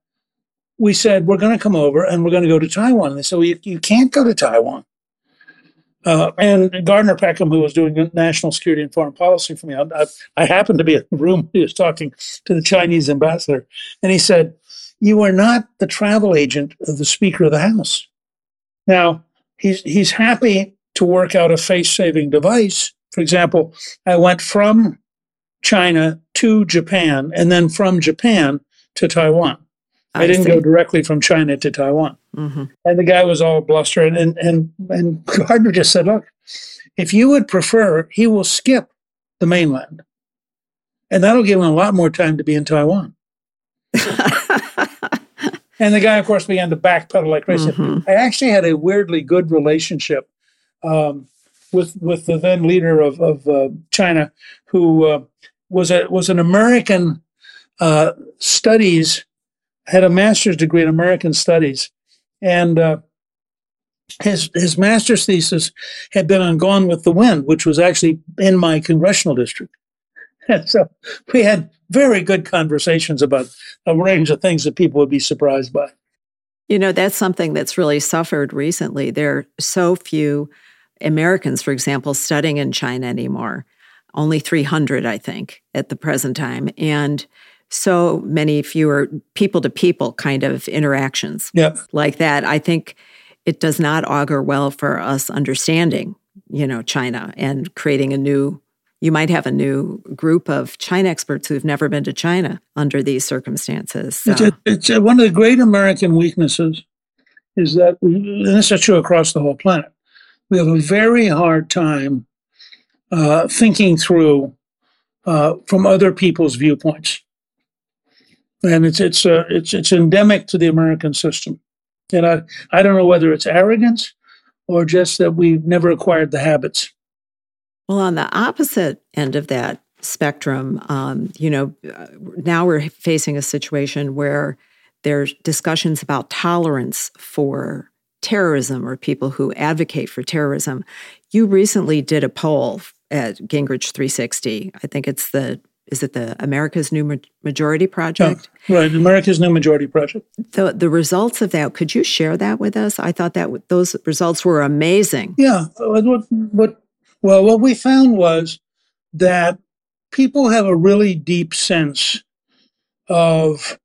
we said we're going to come over and we're going to go to Taiwan. And they said, well, you, you can't go to Taiwan. Uh, and Gardner Peckham, who was doing national security and foreign policy for me, I, I, happened to be in the room. He was talking to the Chinese ambassador, and he said, "You are not the travel agent of the Speaker of the House." Now he's he's happy to work out a face-saving device. For example, I went from China to Japan, and then from Japan to Taiwan. I, I didn't see. go directly from China to Taiwan. Mm-hmm. And the guy was all bluster. And, and, and, and *laughs* Gardner just said, look, if you would prefer, he will skip the mainland. And that'll give him a lot more time to be in Taiwan. *laughs* and the guy, of course, began to backpedal like crazy. Mm-hmm. I actually had a weirdly good relationship um, with with the then leader of, of uh, China, who uh, was a was an American uh, studies had a master's degree in American Studies, and uh, his his master's thesis had been on Gone with the Wind, which was actually in my congressional district. And *laughs* so we had very good conversations about a range of things that people would be surprised by. You know, that's something that's really suffered recently. There are so few Americans, for example, studying in China anymore. Only 300, I think, at the present time. And so many fewer people to people kind of interactions yep. like that. I think it does not augur well for us understanding, you know, China and creating a new you might have a new group of China experts who've never been to China under these circumstances. So. It's, a, it's a, one of the great American weaknesses is that we, and this is true across the whole planet. We have a very hard time uh, thinking through uh, from other people's viewpoints, and it's it's uh, it's it's endemic to the American system. And I I don't know whether it's arrogance or just that we've never acquired the habits. Well, on the opposite end of that spectrum, um, you know, uh, now we're facing a situation where there's discussions about tolerance for terrorism or people who advocate for terrorism. You recently did a poll at Gingrich 360. I think it's the is it the America's New Majority Project? Oh, right, America's New Majority Project. The the results of that, could you share that with us? I thought that those results were amazing. Yeah, what, what well, what we found was that people have a really deep sense of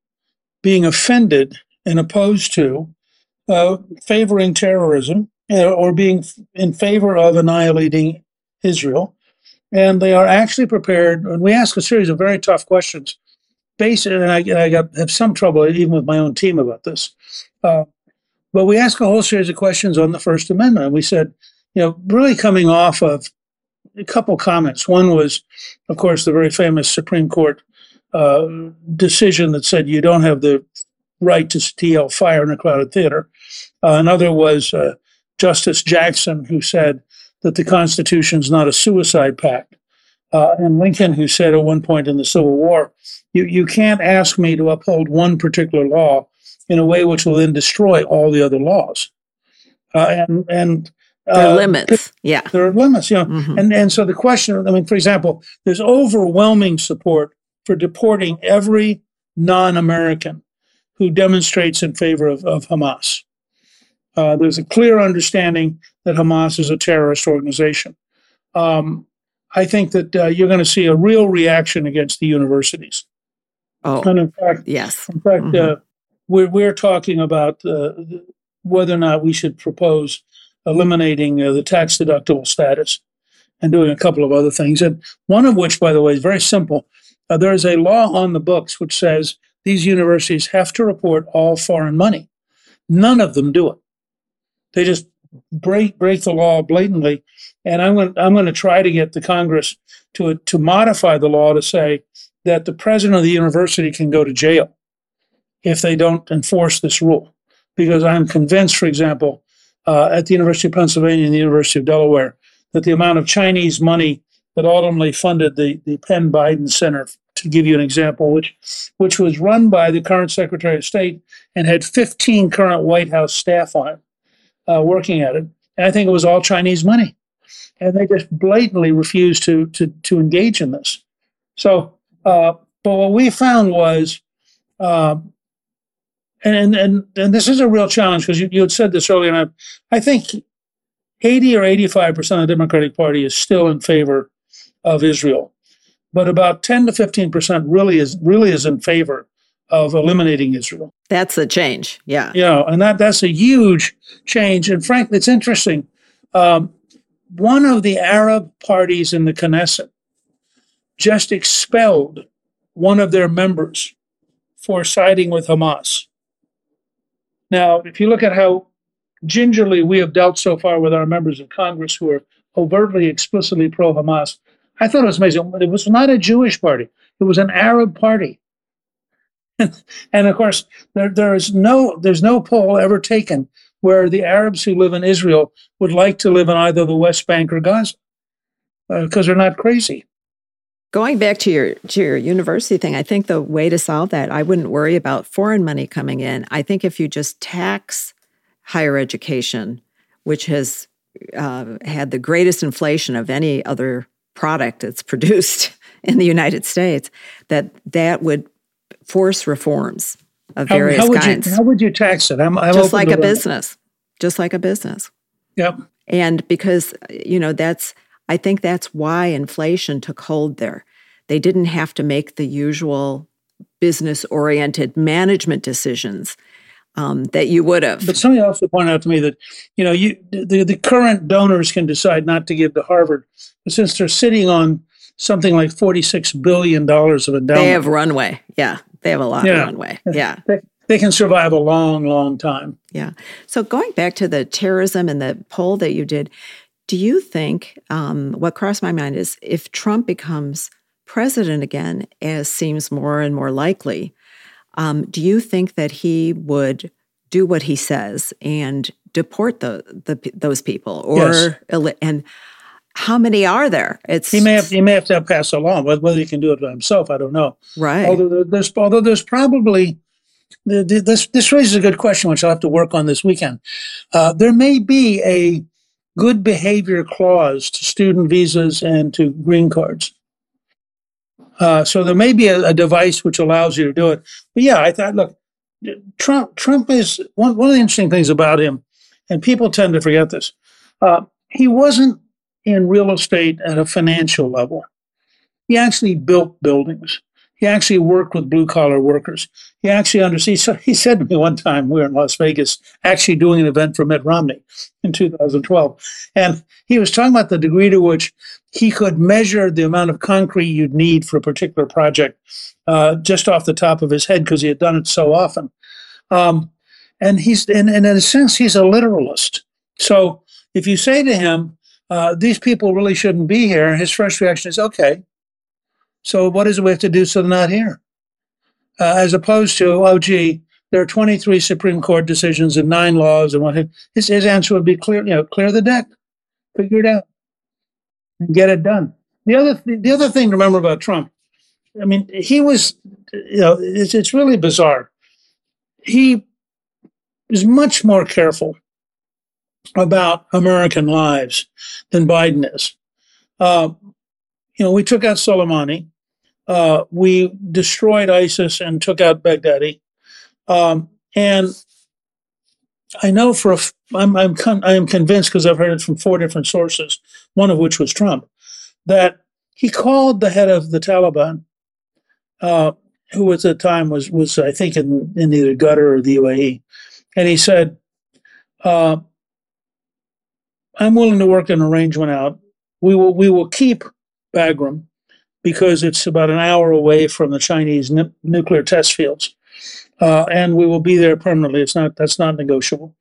being offended and opposed to uh, favoring terrorism uh, or being in favor of annihilating Israel. And they are actually prepared, and we ask a series of very tough questions. Based, and I, I got have some trouble even with my own team about this. Uh, but we ask a whole series of questions on the First Amendment. And we said, you know, really coming off of a couple comments. One was, of course, the very famous Supreme Court uh, decision that said you don't have the right to steal fire in a crowded theater. Uh, another was uh, Justice Jackson, who said that the Constitution is not a suicide pact. Uh, and Lincoln, who said at one point in the Civil War, you, you can't ask me to uphold one particular law in a way which will then destroy all the other laws. Uh, and and there are uh, limits. Yeah. There are limits, you know. Mm-hmm. And and so the question, I mean, for example, there's overwhelming support for deporting every non-American who demonstrates in favor of, of Hamas. Uh, there's a clear understanding that Hamas is a terrorist organization. Um, I think that uh, you're going to see a real reaction against the universities. Oh, and in fact, yes. In fact, mm-hmm. uh, we're we're talking about uh, whether or not we should propose eliminating uh, the tax deductible status and doing a couple of other things. And one of which, by the way, is very simple. Uh, there is a law on the books which says these universities have to report all foreign money. None of them do it. They just break break the law blatantly. And I'm going I'm going to try to get the Congress to to modify the law to say that the president of the university can go to jail if they don't enforce this rule. Because I'm convinced, for example, uh, at the University of Pennsylvania and the University of Delaware that the amount of Chinese money that ultimately funded the, the Penn Biden Center, to give you an example, which which was run by the current Secretary of State and had 15 current White House staff on it uh, working at it. And I think it was all Chinese money. And they just blatantly refused to, to, to engage in this. So, uh, but what we found was uh, and and and this is a real challenge because you, you had said this earlier, and I, I think 80 or 85 percent of the Democratic Party is still in favor of Israel, but about 10 to 15 percent really is really is in favor of eliminating Israel. That's a change, yeah. Yeah, and that that's a huge change. And frankly, it's interesting. Um, one of the Arab parties in the Knesset just expelled one of their members for siding with Hamas. Now, if you look at how gingerly we have dealt so far with our members of Congress who are overtly, explicitly pro Hamas, I thought it was amazing. It was not a Jewish party, it was an Arab party. *laughs* and of course, there, there is no there's no poll ever taken where the Arabs who live in Israel would like to live in either the West Bank or Gaza because uh, they're not crazy. Going back to your to your university thing, I think the way to solve that, I wouldn't worry about foreign money coming in. I think if you just tax higher education, which has uh, had the greatest inflation of any other product that's produced *laughs* in the United States, that that would force reforms of various how, how kinds. You, how would you tax it? I'm, I'm just like a business, just like a business. Yep. And because you know that's I think that's why inflation took hold there. They didn't have to make the usual business oriented management decisions um, that you would have. But somebody also pointed out to me that, you know, you the, the current donors can decide not to give to Harvard, but since they're sitting on something like forty six billion dollars of endowment, they have runway. Yeah, they have a lot yeah. of runway. Yeah. they can survive a long, long time. Yeah. So going back to the terrorism and the poll that you did, do you think um, what crossed my mind is if Trump becomes president again, as seems more and more likely, um, do you think that he would do what he says and deport the, the those people, or yes. and how many are there? It's he may have he may have to pass a law. Whether he can do it by himself, I don't know. Right. Although there's although there's probably this this raises a good question, which I'll have to work on this weekend. Uh, there may be a good behavior clause to student visas and to green cards. Uh, so there may be a, a, device which allows you to do it. But yeah, I thought, look, Trump Trump is one one of the interesting things about him, and people tend to forget this. Uh, he wasn't in real estate at a financial level. He actually built buildings. He actually worked with blue collar workers. He actually understood. So he said to me one time, we were in Las Vegas, actually doing an event for Mitt Romney in 2012. And he was talking about the degree to which he could measure the amount of concrete you'd need for a particular project uh, just off the top of his head because he had done it so often. Um, and he's, and, and, in a sense, he's a literalist. So if you say to him, uh, these people really shouldn't be here, his first reaction is, okay, so what is it we have to do so they're not here? Uh, as opposed to, oh, gee, there are 23 Supreme Court decisions and nine laws and what. His, his answer would be clear, you know, clear the deck, figure it out, and get it done. The other, th- the other thing to remember about Trump, I mean, he was, you know, it's, it's really bizarre. He is much more careful about American lives than Biden is. Uh, you know, we took out Soleimani uh, we destroyed ISIS and took out Baghdadi. Um, and I know for a, I'm, I'm con- I am convinced because I've heard it from four different sources, one of which was Trump, that he called the head of the Taliban, uh, who at the time was was I think in, in either Qatar or the UAE, and he said, uh, "I'm willing to work an arrangement out. We will we will keep Bagram, because it's about an hour away from the Chinese n- nuclear test fields, uh, and we will be there permanently. It's not that's not negotiable,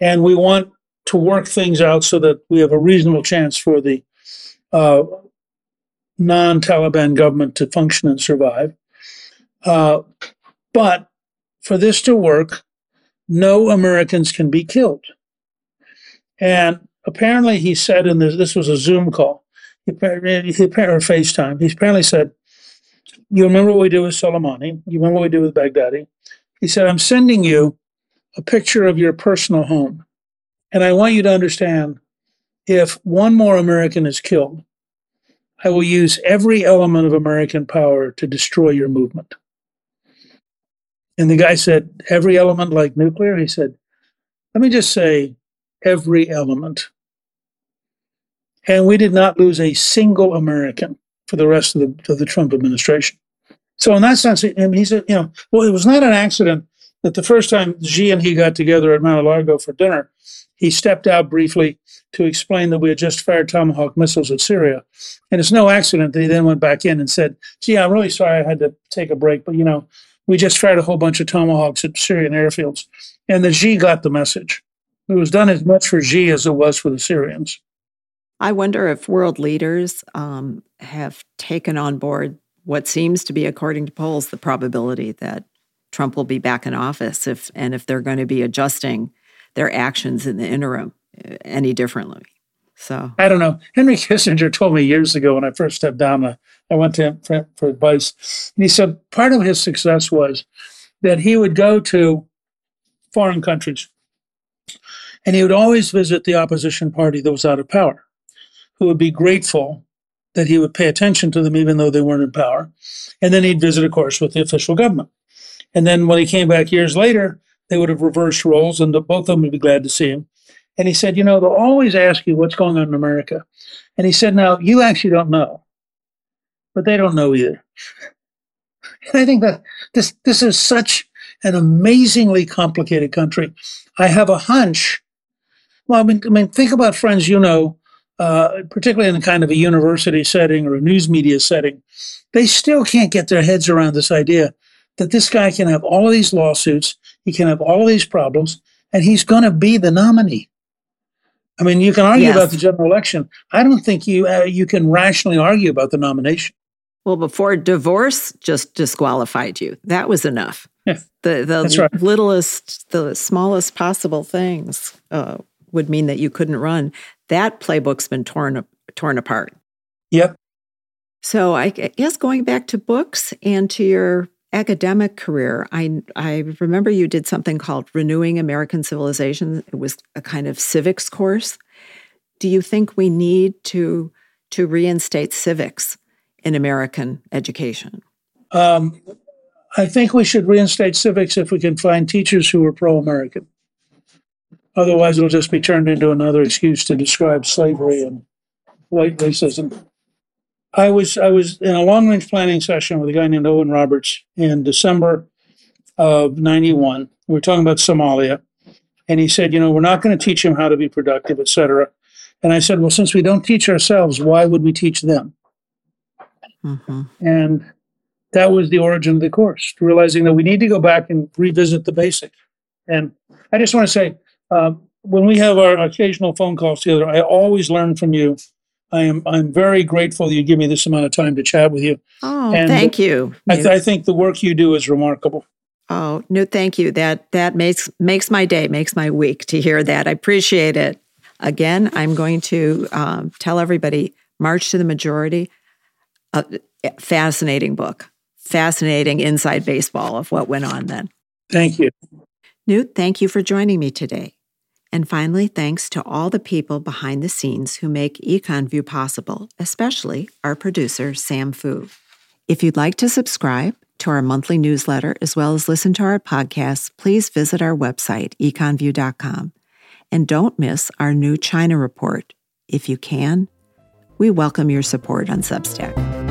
and we want to work things out so that we have a reasonable chance for the uh, non-Taliban government to function and survive. Uh, but for this to work, no Americans can be killed. And apparently, he said in this, this was a Zoom call he, he apparently FaceTime. He apparently said, "You remember what we did with Soleimani? You remember what we did with Baghdadi?" He said, "I'm sending you a picture of your personal home, and I want you to understand, if one more American is killed, I will use every element of American power to destroy your movement." And the guy said, "Every element like nuclear?" He said, "Let me just say, every element." And we did not lose a single American for the rest of the, of the Trump administration. So in that sense, I mean, he said, you know, well, it was not an accident that the first time Xi and he got together at Mar-a-Lago for dinner, he stepped out briefly to explain that we had just fired Tomahawk missiles at Syria. And it's no accident that he then went back in and said, gee, I'm really sorry I had to take a break, but you know, we just fired a whole bunch of Tomahawks at Syrian airfields. And the Xi got the message. It was done as much for Xi as it was for the Syrians. I wonder if world leaders um, have taken on board what seems to be, according to polls, the probability that Trump will be back in office, if and if they're going to be adjusting their actions in the interim uh, any differently. So I don't know. Henry Kissinger told me years ago when I first stepped down, uh, I went to him for, for advice, and he said part of his success was that he would go to foreign countries and he would always visit the opposition party that was out of power who would be grateful that he would pay attention to them even though they weren't in power. And then he'd visit, of course, with the official government. And then when he came back years later, they would have reversed roles and both of them would be glad to see him. And he said, You know, they'll always ask you what's going on in America. And he said, Now, you actually don't know, but they don't know either. *laughs* and I think that this, this is such an amazingly complicated country. I have a hunch. Well, I mean, I mean, think about friends you know uh, particularly in a kind of a university setting or a news media setting, they still can't get their heads around this idea that this guy can have all of these lawsuits. He can have all of these problems, and he's going to be the nominee. I mean, you can argue Yes. about the general election. I don't think you uh, you can rationally argue about the nomination. Well, before divorce just disqualified you. That was enough. Yeah. The the right. littlest, the smallest possible things uh, would mean that you couldn't run. That playbook's been torn torn apart. Yep. So I guess going back to books and to your academic career, I I remember you did something called Renewing American Civilization. It was a kind of civics course. Do you think we need to to reinstate civics in American education? Um, I think we should reinstate civics if we can find teachers who are pro-American. Otherwise, it'll just be turned into another excuse to describe slavery and white racism. I was I was in a long range planning session with a guy named Owen Roberts in December of '91. We were talking about Somalia, and he said, you know, we're not going to teach him how to be productive, et cetera. And I said, well, since we don't teach ourselves, why would we teach them? hmm And that was the origin of the course, realizing that we need to go back and revisit the basics. And I just want to say, um, when we have our occasional phone calls together, I always learn from you. I am I'm very grateful that you give me this amount of time to chat with you. Oh, And thank you. I, th- I think the work you do is remarkable. oh, no, thank you. That that makes makes my day, makes my week to hear that. I appreciate it. Again, I'm going to um, tell everybody: March to the Majority. A fascinating book, fascinating inside baseball of what went on then. Thank you. Newt, thank you for joining me today. And finally, thanks to all the people behind the scenes who make EconVue possible, especially our producer, Sam Fu. If you'd like to subscribe to our monthly newsletter as well as listen to our podcasts, please visit our website, econvue.com. And don't miss our new China report. If you can, we welcome your support on Substack.